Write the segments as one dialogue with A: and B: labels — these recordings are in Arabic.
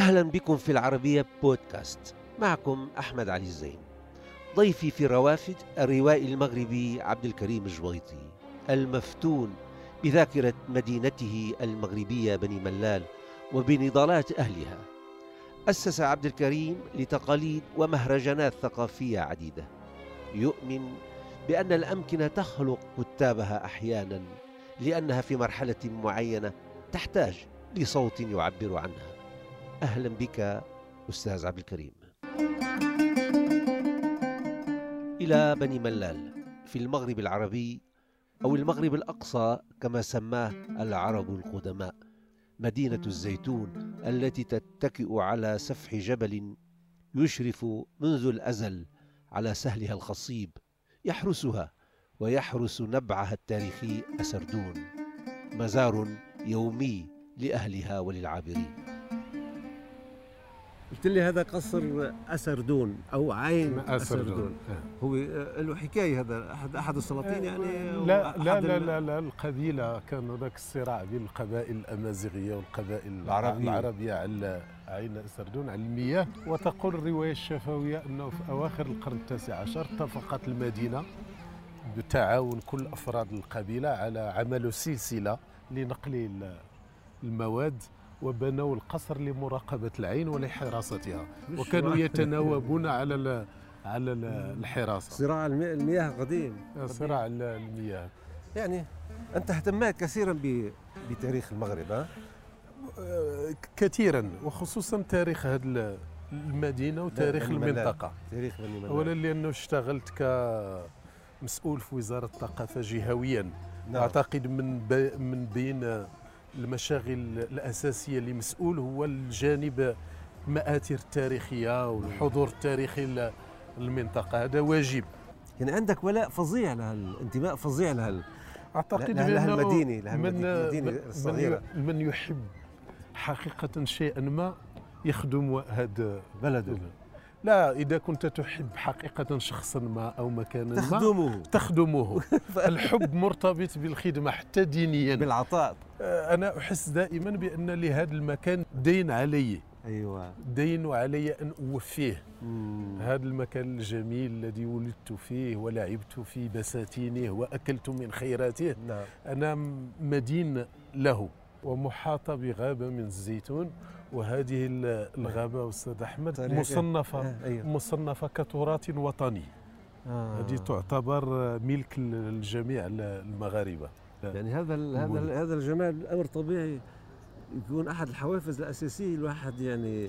A: أهلا بكم في العربية بودكاست. معكم أحمد علي الزين. ضيفي في الروافد الروائي المغربي عبد الكريم الجويطي المفتون بذاكرة مدينته المغربية بني ملال وبنضالات أهلها. أسس عبد الكريم لتقاليد ومهرجانات ثقافية عديدة. يؤمن بأن الأمكنة تخلق كتابها أحيانا لأنها في مرحلة معينة تحتاج لصوت يعبر عنها. أهلا بك أستاذ عبد الكريم. إلى بني ملال في المغرب العربي أو المغرب الأقصى كما سماه العرب القدماء مدينة الزيتون التي تتكئ على سفح جبل يشرف منذ الأزل على سهلها الخصيب يحرسها ويحرس نبعها التاريخي أسردون مزار يومي لأهلها وللعابرين.
B: قلت لي هذا قصر أسردون أو عين أسردون,
C: أسردون.
B: هو له حكاية هذا أحد أحد السلاطين يعني
C: لا لا لا, لا لا القبيلة كان هناك الصراع بين القبائل الأمازيغية والقبائل
A: العربية.
C: العربية على عين أسردون على المياه وتقول الرواية الشفوية أنه في أواخر القرن التاسع عشر اتفقت المدينة بتعاون كل أفراد القبيلة على عمل سلسلة لنقل ال- المواد وبنوا القصر لمراقبة العين ولحراستها. وكانوا يتناوبون على ال- على ال- الحراسة.
B: صراع المي- المياه قديم.
C: صراع ال- المياه.
B: يعني أنت اهتميت كثيرا بتاريخ المغرب ها؟
C: كثيرا وخصوصا تاريخ هذه المدينة وتاريخ. المنطقة.
B: تاريخ بني ملال
C: اولا لأنه اشتغلت كمسؤول في وزارة الثقافة جهويا.
B: نعم.
C: ب... من بين المشاغل الأساسية اللي مسؤول هو الجانب المآثر التاريخية والحضور التاريخي للمنطقة. هذا واجب.
B: يعني عندك ولاء فظيع لها انتماء فظيع لها
C: أعتقد
B: لها- المدينة، لها
C: من
B: المدينة
C: من-
B: الصغيرة.
C: من, من يحب حقيقة شيئا ما يخدم هذا
B: بلده.
C: لا إذا كنت تحب حقيقة شخصا ما أو مكانا ما
B: تخدمه.
C: تخدمه. الحب مرتبط بالخدمة حتى دينيا.
B: بالعطاء.
C: آه، أنا أحس دائما بأن لهذا المكان دين علي.
B: أيوه.
C: دين علي أن أوفيه.
B: مم.
C: هذا المكان الجميل الذي ولدت فيه ولعبت في بساتينه وأكلت من خيراته.
B: نعم.
C: أنا مدين له ومحاطة بغابة من الزيتون. وهذه ال- الغابة أستاذ أحمد
B: تاريخ-
C: مصنفة
B: آه، أيوة.
C: مصنفة كتراث وطني.
B: آه.
C: هذه تعتبر ملك الجميع المغاربة.
B: يعني هذا هذا هذا الجمال أمر طبيعي يكون أحد الحوافز الأساسية الواحد يعني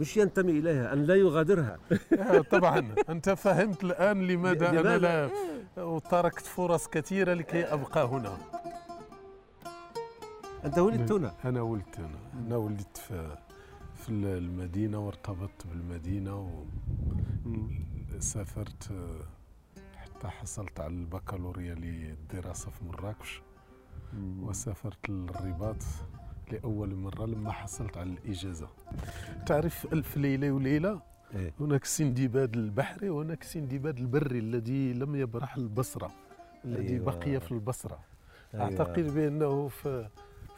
B: مش ينتمي إليها أن لا يغادرها.
C: آه، طبعا. أنت فهمت الآن لماذا أنا
B: لماذا؟
C: لا وتركت فرص كثيرة لكي أبقى هنا.
B: أنت ولدت هنا
C: أنا ولدت هنا أنا ولدت في في المدينة وارتبطت بالمدينة وسافرت حتى حصلت على البكالوريا للدراسة في مراكش. وسافرت للرباط لأول مرة لما حصلت على الإجازة. تعرف ألف ليلة وليلة؟
B: إيه.
C: هناك سندباد البحري وهناك سندباد البري الذي لم يبرح البصرة الذي
B: أيوة.
C: بقي في البصرة.
B: أيوة.
C: أعتقد بأنه في,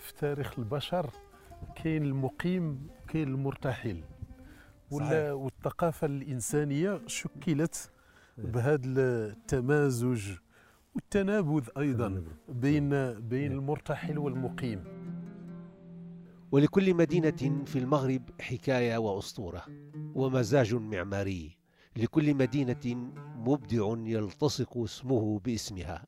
C: في تاريخ البشر كاين المقيم كاين المرتحل. ولا والثقافة الإنسانية شكلت بهذا التمازج والتنابذ
B: تنابذ.
C: بين بين المرتحل والمقيم.
A: ولكل مدينة في المغرب حكاية وأسطورة ومزاج معماري. لكل مدينة مبدع يلتصق اسمه باسمها.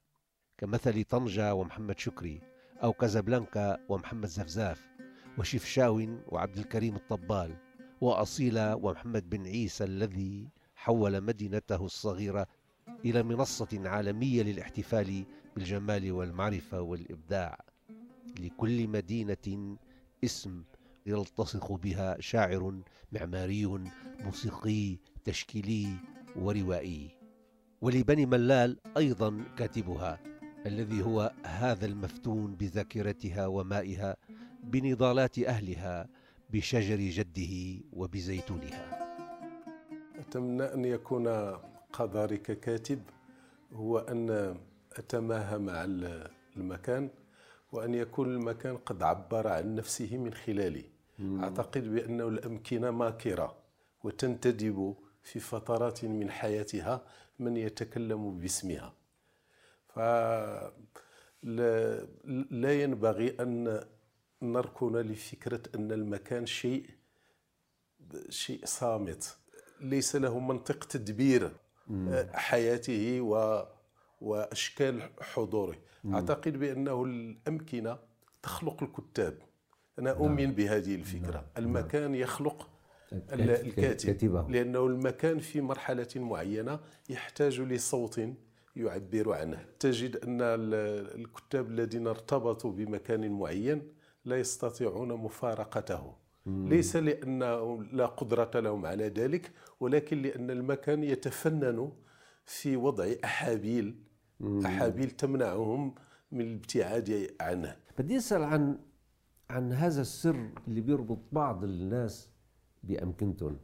A: كمثل طنجة ومحمد شكري. أو كازابلانكا ومحمد زفزاف وشفشاون وعبد الكريم الطبال وأصيلة ومحمد بن عيسى الذي حول مدينته الصغيرة إلى منصة عالمية للاحتفال بالجمال والمعرفة والإبداع لكل مدينة اسم يلتصق بها شاعر معماري موسيقي تشكيلي وروائي ولبني ملال أيضا كاتبها الذي هو هذا المفتون بذاكرتها ومائها بنضالات أهلها بشجر جده وبزيتونها.
C: أتمنى أن يكون قدري ككاتب هو أن أتماهى مع ال- المكان وأن يكون المكان قد عبر عن نفسه من خلالي. أعتقد بأنه الأمكنة ماكرة وتنتدب في فترات من حياتها من يتكلم باسمها. فلا لا ينبغي أن نركن لفكرة أن المكان شيء شيء صامت. ليس له منطق تدبير حياته و وأشكال حضوره. مم. أعتقد بأنه الأمكنة تخلق الكتاب. أنا نعم. أؤمن بهذه الفكرة. نعم. المكان يخلق الكاتب. لأنه المكان في مرحلة معينة يحتاج لصوت يعبر عنه. تجد أن الكتاب الذين ارتبطوا بمكان معين لا يستطيعون مفارقته. ليس لأن لا قدرة لهم على ذلك ولكن لأن المكان يتفنن في وضع أحابيل. أحابيل تمنعهم من الابتعاد عنه.
A: بدي أسأل عن عن هذا السر اللي بيربط بعض الناس بأمكنتهم.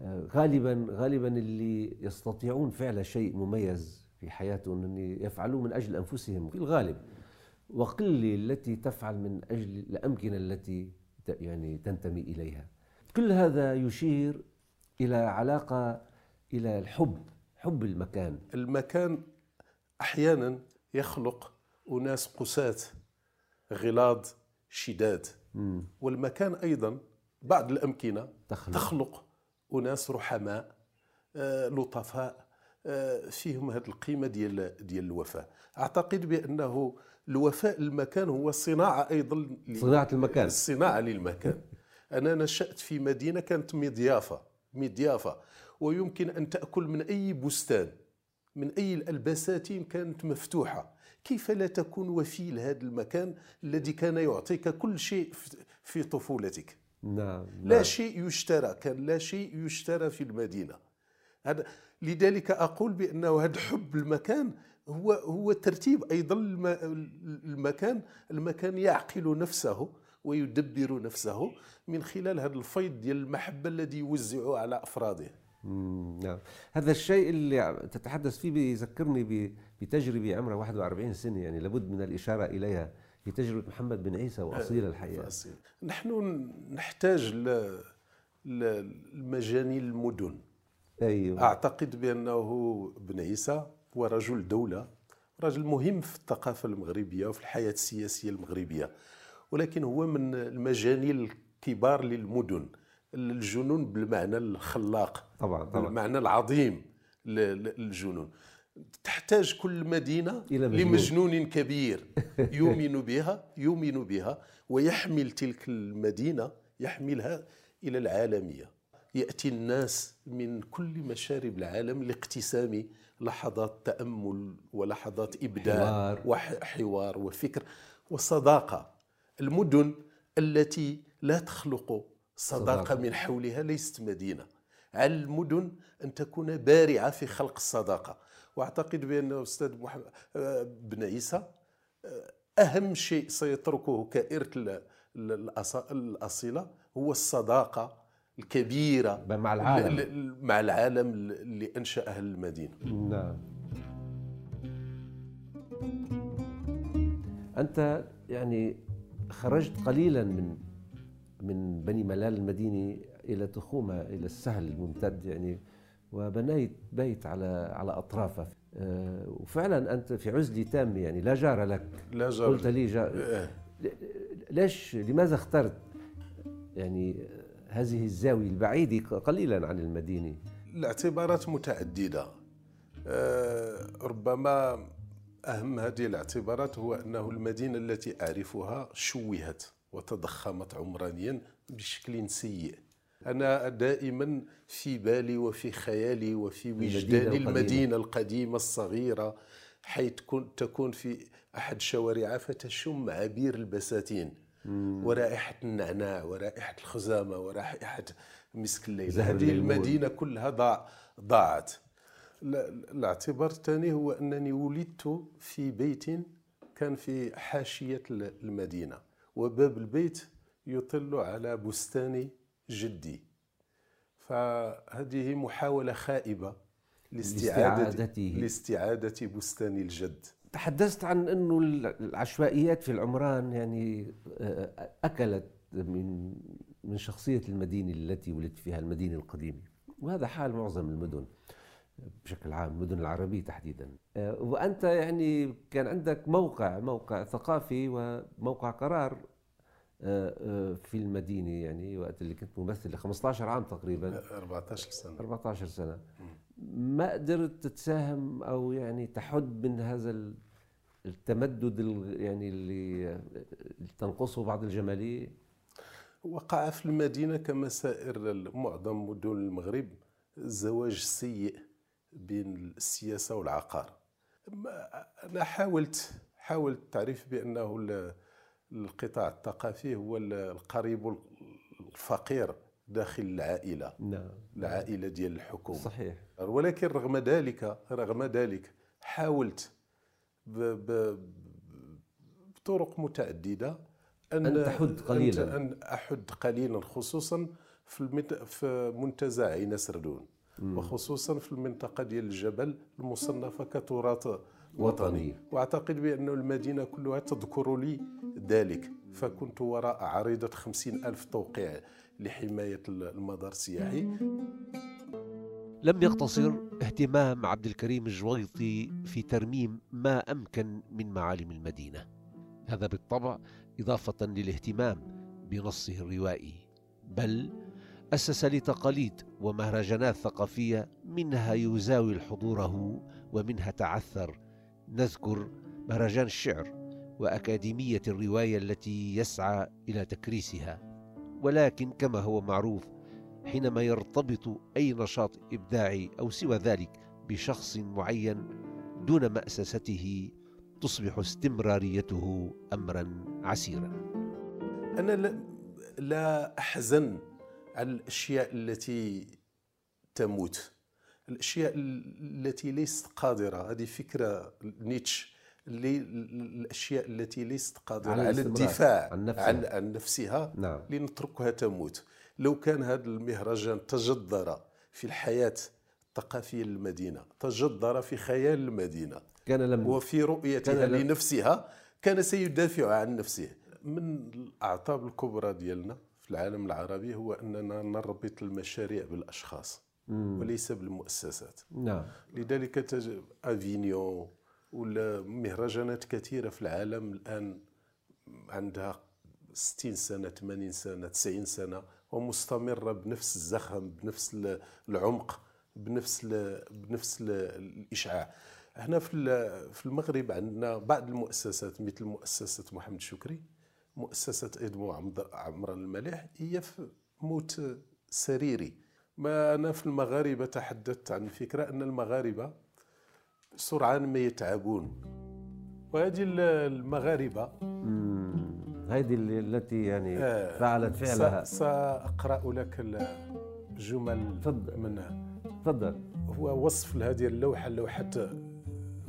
A: آه، غالبا غالبا اللي يستطيعون فعل شيء مميز في حياتهم ان يفعلوه من أجل أنفسهم في الغالب. وقله التي تفعل من أجل الأمكنة التي يعني تنتمي إليها. كل هذا يشير إلى علاقة إلى الحب حب المكان.
C: المكان أحيانا يخلق أناس قساة غلاظ شداد. مم. والمكان أيضا بعض الأمكنة تخلق, تخلق أناس رحماء آه، لطفاء آه، فيهم هذه القيمة ديال ديال الوفاء. أعتقد بأنه الوفاء المكان هو صناعه أيضا
A: صناعة المكان.
C: الصناعة للمكان. أنا نشات في مدينة كانت مضيافة مضيافة ويمكن أن تأكل من أي بستان من أي البساتين كانت مفتوحة. كيف لا تكون وفي لهذا المكان الذي كان يعطيك كل شيء في طفولتك؟
A: نعم
C: لا
A: نعم.
C: شيء يشترى كان لا شيء يشترى في المدينة. هذا لذلك أقول بأنه هذا حب المكان هو هو ترتيب أيضا المكان المكان يعقل نفسه ويدبر نفسه من خلال هذا الفيض ديال المحبة الذي يوزعه على أفراده.
A: نعم. هذا الشيء اللي تتحدث فيه بيذكرني بتجربة عمرها 41 سنة يعني لابد من الإشارة إليها هي تجربة محمد بن عيسى وأصيل الحقيقة.
C: أصيل. نحن نحتاج لمجاني المدن.
A: أيوة.
C: أعتقد بأنه بن عيسى هو رجل دولة رجل مهم في الثقافة المغربية وفي الحياة السياسية المغربية ولكن هو من المجاني الكبار للمدن الجنون بالمعنى الخلاق
A: طبعا طبعا
C: بالمعنى العظيم للجنون تحتاج كل مدينة إلى مجنون. لمجنون كبير يؤمن بها يؤمن بها ويحمل تلك المدينة يحملها إلى العالمية يأتي الناس من كل مشارب العالم لاقتسام لحظات تأمل ولحظات إبداع وحوار وفكر وصداقة. المدن التي لا تخلق صداقة من حولها ليست مدينة. على المدن أن تكون بارعة في خلق الصداقة. وأعتقد بأن أستاذ محمد آه، بن عيسى آه، أهم شيء سيتركه كإرث الأصيلة هو الصداقة الكبيرة
A: مع العالم.
C: مع العالم اللي أنشأه المدينة.
A: نعم. أنت يعني خرجت قليلا من من بني ملال المديني إلى تخومة إلى السهل الممتد يعني وبنيت بيت على على أطرافه آه، وفعلا أنت في عزلة تامة يعني لا جار لك.
C: لا جار
A: قلت لي جار إيه. ليش لماذا اخترت يعني هذه الزاوية البعيدة قليلا عن المدينة.
C: الاعتبارات متعددة. آه، ربما أهم هذه الاعتبارات هو أنه المدينة التي أعرفها شوهت وتضخمت عمرانيا بشكل سيء. أنا دائما في بالي وفي خيالي وفي وجداني المدينة القديمة الصغيرة حيث تكون في أحد شوارعها فتشم عبير البساتين. ورائحة النعناع ورائحة الخزامة ورائحة مسك الليل هذه المدينة كلها ضاع ضاعت. الاعتبار الثاني هو أنني ولدت في بيت كان في حاشية المدينة وباب البيت يطل على بستان جدي. فهذه محاولة خائبة لاستعادة لاستعادة بستان الجد.
A: تحدثت عن إنه العشوائيات في العمران يعني آه، أكلت من من شخصية المدينة التي ولدت فيها المدينة القديمة. وهذا حال معظم المدن بشكل عام المدن العربية تحديدا. آه، وأنت يعني كان عندك موقع موقع ثقافي وموقع قرار آه، في المدينة يعني وقت اللي كنت ممثل 15 عام تقريبا.
C: 14 سنة.
A: 14 سنة. ما قدرت تساهم أو يعني تحد من هذا التمدد يعني اللي تنقصه بعض الجمالية؟
C: وقع في المدينة كما سائر معظم مدن المغرب زواج سيء بين السياسة والعقار. أنا حاولت حاولت التعريف بأنه القطاع الثقافي هو القريب الفقير داخل العائلة.
A: نعم.
C: العائلة ديال الحكومة.
A: صحيح.
C: ولكن رغم ذلك رغم ذلك حاولت بطرق متعددة
A: أن, أن تحد قليلا.
C: أن أحد قليلا خصوصا في, المت... في منتزه عين سردون وخصوصا في المنطقة ديال الجبل المصنفة كتراث وطني. وأعتقد بأن المدينة كلها تذكر لي ذلك. فكنت وراء عريضة خمسين ألف توقيع لحماية المدار السياحي.
D: لم يقتصر اهتمام عبد الكريم الجويطي في ترميم ما أمكن من معالم المدينة. هذا بالطبع إضافة للاهتمام بنصه الروائي. بل أسس لتقاليد ومهرجانات ثقافية منها يزاول حضوره ومنها تعثر. نذكر مهرجان الشعر وأكاديمية الرواية التي يسعى إلى تكريسها. ولكن كما هو معروف حينما يرتبط أي نشاط إبداعي أو سوى ذلك بشخص معين دون مأسسته تصبح استمراريته أمرا عسيرا.
C: أنا لا أحزن على الأشياء التي تموت. الأشياء التي ليست قادرة. هذه فكرة نيتش اللي الأشياء التي ليست قادرة على, على الدفاع عن نفسها, عن, عن نفسها
A: نعم.
C: لنتركها تموت. لو كان هذا المهرجان تجذر في الحياة الثقافية للمدينة تجذر في خيال المدينة.
A: كان لم
C: وفي رؤيتها كان لنفسها كان سيدافع عن نفسه. من الأعطاب الكبرى ديالنا في العالم العربي هو أننا نربط المشاريع بالأشخاص وليس بالمؤسسات.
A: نعم.
C: لذلك تج... افينيون ولا مهرجانات كثيرة في العالم الآن عندها 60 سنة 80 سنة 90 سنة ومستمرة بنفس الزخم بنفس العمق بنفس ال... بنفس الإشعاع. هنا في في المغرب عندنا بعض المؤسسات مثل مؤسسة محمد شكري مؤسسة ادمو عمران المليح هي في موت سريري. ما أنا في المغاربة تحدثت عن فكرة أن المغاربة سرعان ما يتعبون. وهذه المغاربة
A: هذه التي يعني آه فعلت فعلها.
C: سأقرأ لك الجمل
A: تفضل.
C: منها.
A: تفضل.
C: هو وصف لهذه اللوحة لوحة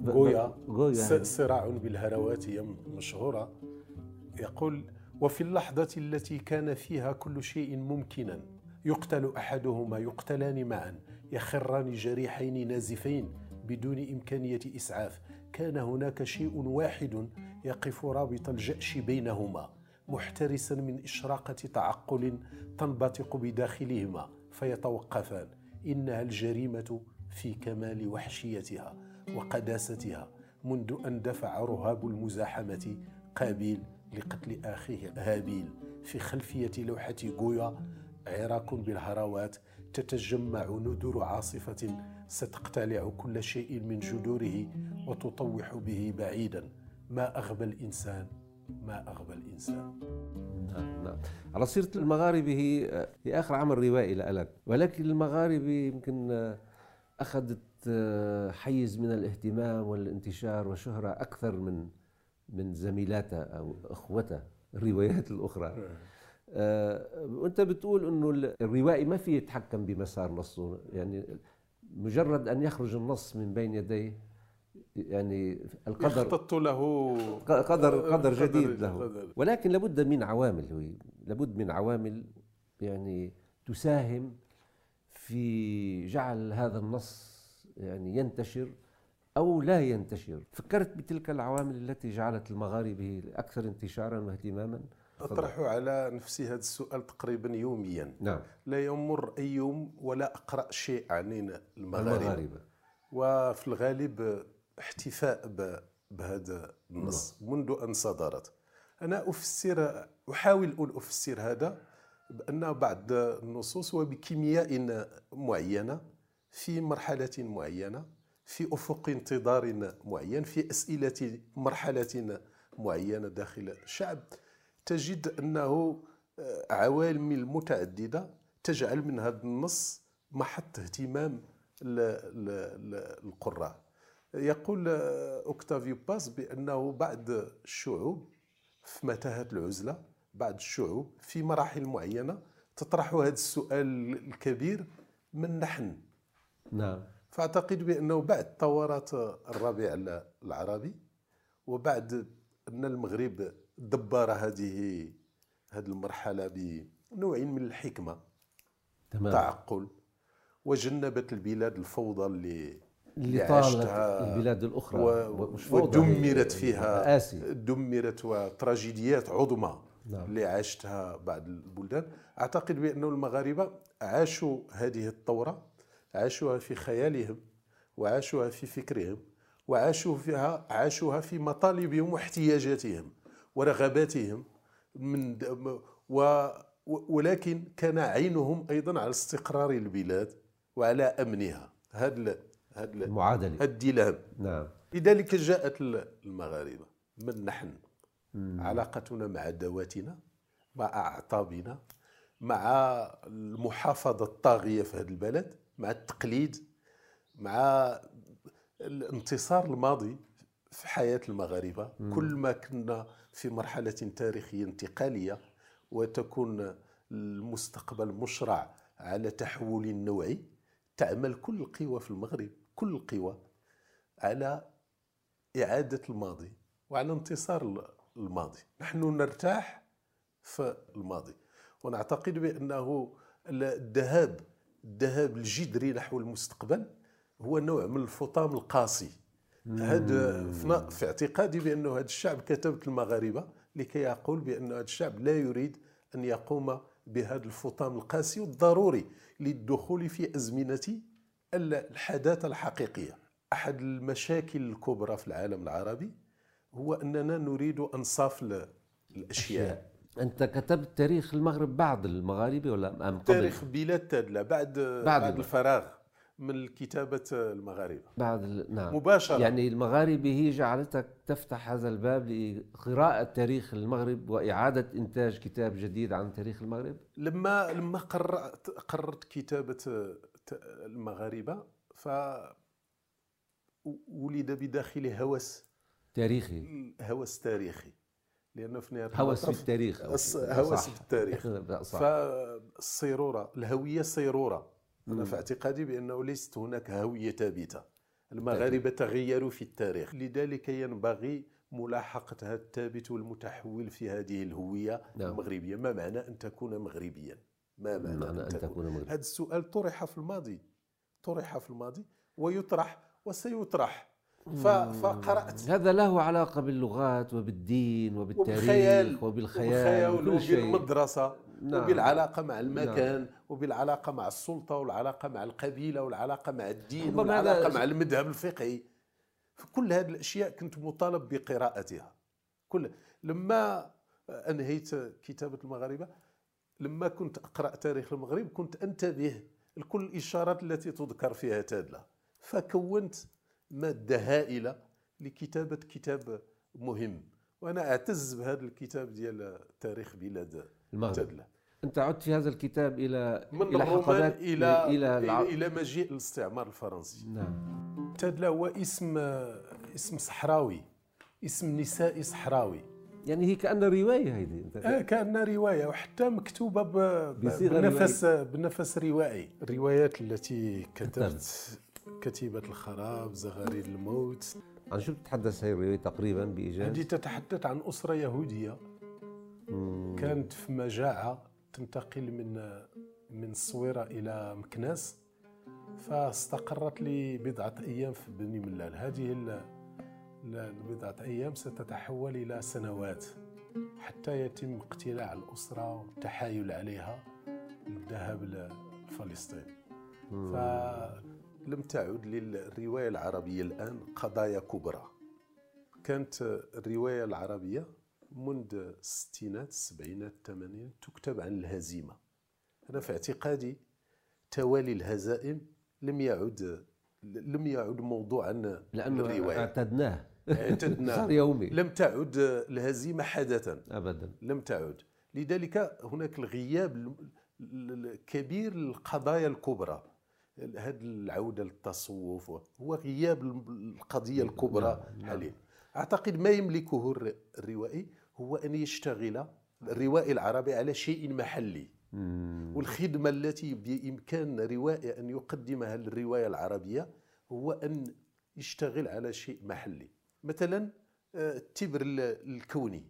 C: غويا. صراع بالهروات هي مشهورة. يقول وفي اللحظة التي كان فيها كل شيء ممكنا يقتل أحدهما يقتلان معا يخران جريحين نازفين بدون إمكانية إسعاف كان هناك شيء واحد يقف رابط الجأش بينهما محترسا من إشراقة تعقل تنبثق بداخلهما فيتوقفان. إنها الجريمة في كمال وحشيتها وقداستها منذ أن دفع رهاب المزاحمة قابيل لقتل أخيه هابيل. في خلفية لوحة جويا عراك بالهروات تتجمع ندر عاصفة ستقتلع كل شيء من جذوره وتطوح به بعيدا. ما أغبى الإنسان ما أغبى الإنسان.
A: نعم نعم. على سيرة المغاربة هي هي آخر عمل روائي لك ولكن المغاربة يمكن أخذت حيز من الاهتمام والانتشار وشهرة أكثر من من زميلاتها أو أخوتها الروايات الأخرى. نعم. آه، وأنت بتقول إنه الروائي ما في يتحكم بمسار نصه. يعني مجرد أن يخرج النص من بين يديه يعني
C: القدر يخطط له
A: قدر قدر جديد له. ولكن لابد من عوامل لابد من عوامل يعني تساهم في جعل هذا النص يعني ينتشر أو لا ينتشر. فكرت بتلك العوامل التي جعلت المغاربة أكثر انتشارا واهتماما؟
C: أطرح على نفسي هذا السؤال تقريبا يوميا.
A: نعم.
C: لا يمر أي يوم ولا أقرأ شيء عن المغاربة
A: المغاربة
C: وفي الغالب احتفاء بهذا النص منذ أن صدرت. أنا أفسر أحاول أن أفسر هذا بأن بعض النصوص وبكيمياء معينة في مرحلة معينة في أفق انتظار معين في أسئلة مرحلة معينة داخل الشعب. تجد أنه آه، عوامل متعددة تجعل من هذا النص محط اهتمام القراء. يقول أوكتافيو باث بأنه بعض الشعوب في متاهة العزلة؟ بعض الشعوب في مراحل معينة تطرح هذا السؤال الكبير من نحن.
A: نعم.
C: فأعتقد بأنه بعد ثورات الربيع العربي وبعد أن المغرب دبر هذه هذه المرحلة بنوع من الحكمة
A: تمام.
C: تعقل وجنبت البلاد الفوضى اللي
A: اللي طالت البلاد الأخرى
C: و- ودمرت فيها
A: مآسي
C: دمرت وتراجيديات عظمى
A: نعم.
C: اللي عاشتها بعض البلدان. أعتقد بأن المغاربة عاشوا هذه الثورة عاشوها في خيالهم وعاشوها في فكرهم وعاشوا فيها عاشوها في مطالبهم واحتياجاتهم ورغباتهم من و ولكن كان عينهم أيضا على استقرار البلاد وعلى أمنها. هذا هذا
A: المعادلة
C: الديلام.
A: نعم.
C: لذلك جاءت المغاربة. من نحن؟ علاقتنا مع ذواتنا مع أعطابنا مع المحافظة الطاغية في هذا البلد مع التقليد مع الانتصار الماضي في حياة المغاربة. كل ما كنا في مرحلة تاريخية انتقالية وتكون المستقبل مشرع على تحول نوعي تعمل كل القوى في المغرب. كل القوى على إعادة الماضي وعلى انتصار الماضي. نحن نرتاح في الماضي. ونعتقد بأنه الذهاب الذهاب الجذري نحو المستقبل هو نوع من الفطام القاسي. هذا في- اعتقادي بأنه هذا الشعب كتبت المغاربة لكي يقول بأن هذا الشعب لا يريد أن يقوم بهذا الفطام القاسي والضروري للدخول في أزمنة الحداثة الحقيقية. أحد المشاكل الكبرى في العالم العربي هو أننا نريد أنصاف ال- الأشياء.
A: أنت كتبت تاريخ المغرب بعد المغاربة ولا أم قبل؟
C: تاريخ بلاد تادلة بعد بعد
A: الم-
C: الفراغ من كتابة المغاربة.
A: بعد ال... نعم.
C: مباشرة.
A: يعني المغاربة هي جعلتك تفتح هذا الباب لقراءة تاريخ المغرب وإعادة إنتاج كتاب جديد عن تاريخ المغرب؟
C: لما لما قررت قررت كتابة المغاربة ف ولد بداخلي هوس
A: تاريخي.
C: هوس تاريخي. لأنه في نهاية
A: هوس في التاريخ
C: هوس. في التاريخ.
A: صح.
C: فالصيرورة الهوية صيرورة. أنا في اعتقادي بأنه ليست هناك هوية ثابتة. المغاربة تغيروا في التاريخ. لذلك ينبغي ملاحقة هذا الثابت والمتحول في هذه الهوية
A: نعم.
C: المغربية. ما معنى أن تكون مغربيا؟ ما معنى,
A: أن تكون مغربيا
C: هذا السؤال طرح في الماضي طرح في الماضي ويطرح وسيطرح. فقرأت.
A: هذا له علاقة باللغات وبالدين وبالتاريخ
C: وبالخيال
A: وبالخيال
C: وبالمدرسة
A: نعم.
C: وبالعلاقة مع المكان وبالعلاقة مع السلطة والعلاقة مع القبيلة والعلاقة مع الدين والعلاقة مع المذهب الفقهي. كل هذه الأشياء كنت مطالب بقراءتها. كل لما أنهيت كتابة المغاربة لما كنت أقرأ تاريخ المغرب كنت أنتبه لكل الإشارات التي تذكر فيها تادلة. فكونت مادة هائلة لكتابة كتاب مهم وأنا أعتز بهذا الكتاب ديال تاريخ بلاد
A: المغرب.
C: تادلة.
A: أنت عدت في هذا الكتاب إلى
C: من
A: إلى
C: الرومان
A: حقبات
C: إلى
A: إلى الع...
C: إلى, إلى مجيء الاستعمار الفرنسي.
A: نعم.
C: تادلة هو اسم اسم صحراوي اسم نسائي صحراوي.
A: يعني هي كأنها رواية هيدي أنت
C: آه كأنها رواية وحتى مكتوبة ب... ب-
A: بصيغة
C: بنفس بنفس روائي. الروايات التي كتبت كتيبة الخراب زغاريد الموت.
A: عن شو بتتحدث هي الرواية تقريبا بإيجاز؟
C: هذه تتحدث عن أسرة يهودية.
A: مم.
C: كانت في مجاعة تنتقل من من الصويرة إلى مكناس فاستقرت لبضعة أيام في بني ملال. هذه البضعة أيام ستتحول إلى سنوات حتى يتم اقتلاع الأسرة والتحايل عليها للذهاب لفلسطين. فلم تعد للرواية العربية الآن قضايا كبرى. كانت الرواية العربية منذ الستينات السبعينات الثمانينات تكتب عن الهزيمة. أنا في اعتقادي توالي الهزائم لم يعد لم يعد موضوعا
A: لأنه
C: للرواية.
A: اعتدناه.
C: اعتدناه
A: صار يومي.
C: لم تعد الهزيمة حدثا
A: أبدا.
C: لم تعد. لذلك هناك الغياب ال- ال- الكبير للقضايا الكبرى. هذه العودة للتصوف هو غياب القضية الكبرى
A: نعم.
C: حاليا. أعتقد ما يملكه الر- الروائي هو أن يشتغل الروائي العربي على شيء محلي. والخدمة التي بإمكان روائي أن يقدمها للرواية العربية هو أن يشتغل على شيء محلي. مثلا آه، التبر ال- الكوني.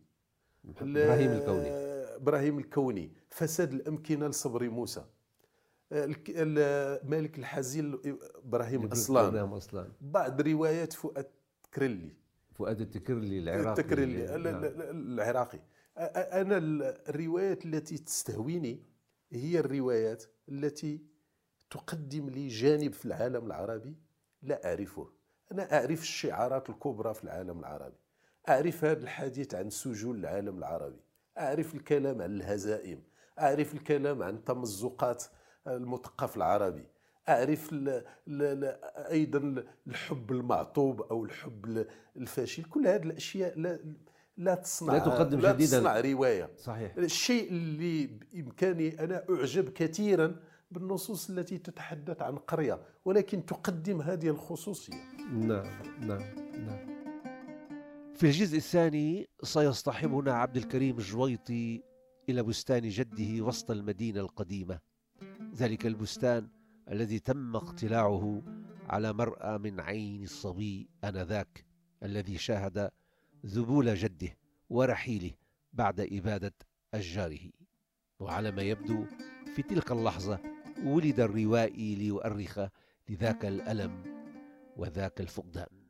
A: إبراهيم الكوني.
C: آه، إبراهيم الكوني. فساد الأمكنة لصبري موسى. آه، الك- ال- مالك الحزين إبراهيم أصلان
A: نعم أصلان
C: بعض روايات فؤاد كرلي
A: فؤاد التكرلي العراقي.
C: التكرلي ال-
A: نعم.
C: ال- ال- العراقي. أنا ال- الروايات التي تستهويني هي الروايات التي تقدم لي جانب في العالم العربي لا أعرفه. أنا أعرف الشعارات الكبرى في العالم العربي. أعرف هذا الحديث عن سجون العالم العربي. أعرف الكلام عن الهزائم. أعرف الكلام عن تمزقات المثقف العربي. أعرف ال ال ال أيضا الحب المعطوب أو الحب الفاشل. كل هذه الأشياء لا لا تصنع
A: لا تقدم
C: لا
A: جديداً.
C: تصنع رواية.
A: صحيح.
C: الشيء اللي بإمكاني أنا أعجب كثيرا بالنصوص التي تتحدث عن قرية ولكن تقدم هذه الخصوصية.
A: نعم نعم نعم.
D: في الجزء الثاني سيصطحبنا عبد الكريم الجويطي إلى بستان جده وسط المدينة القديمة. ذلك البستان الذي تم اقتلاعه على مرأى من عين الصبي آنذاك الذي شاهد ذبول جده ورحيله بعد إبادة أشجاره. وعلى ما يبدو في تلك اللحظة ولد الروائي ليؤرخ لذاك الألم وذاك الفقدان.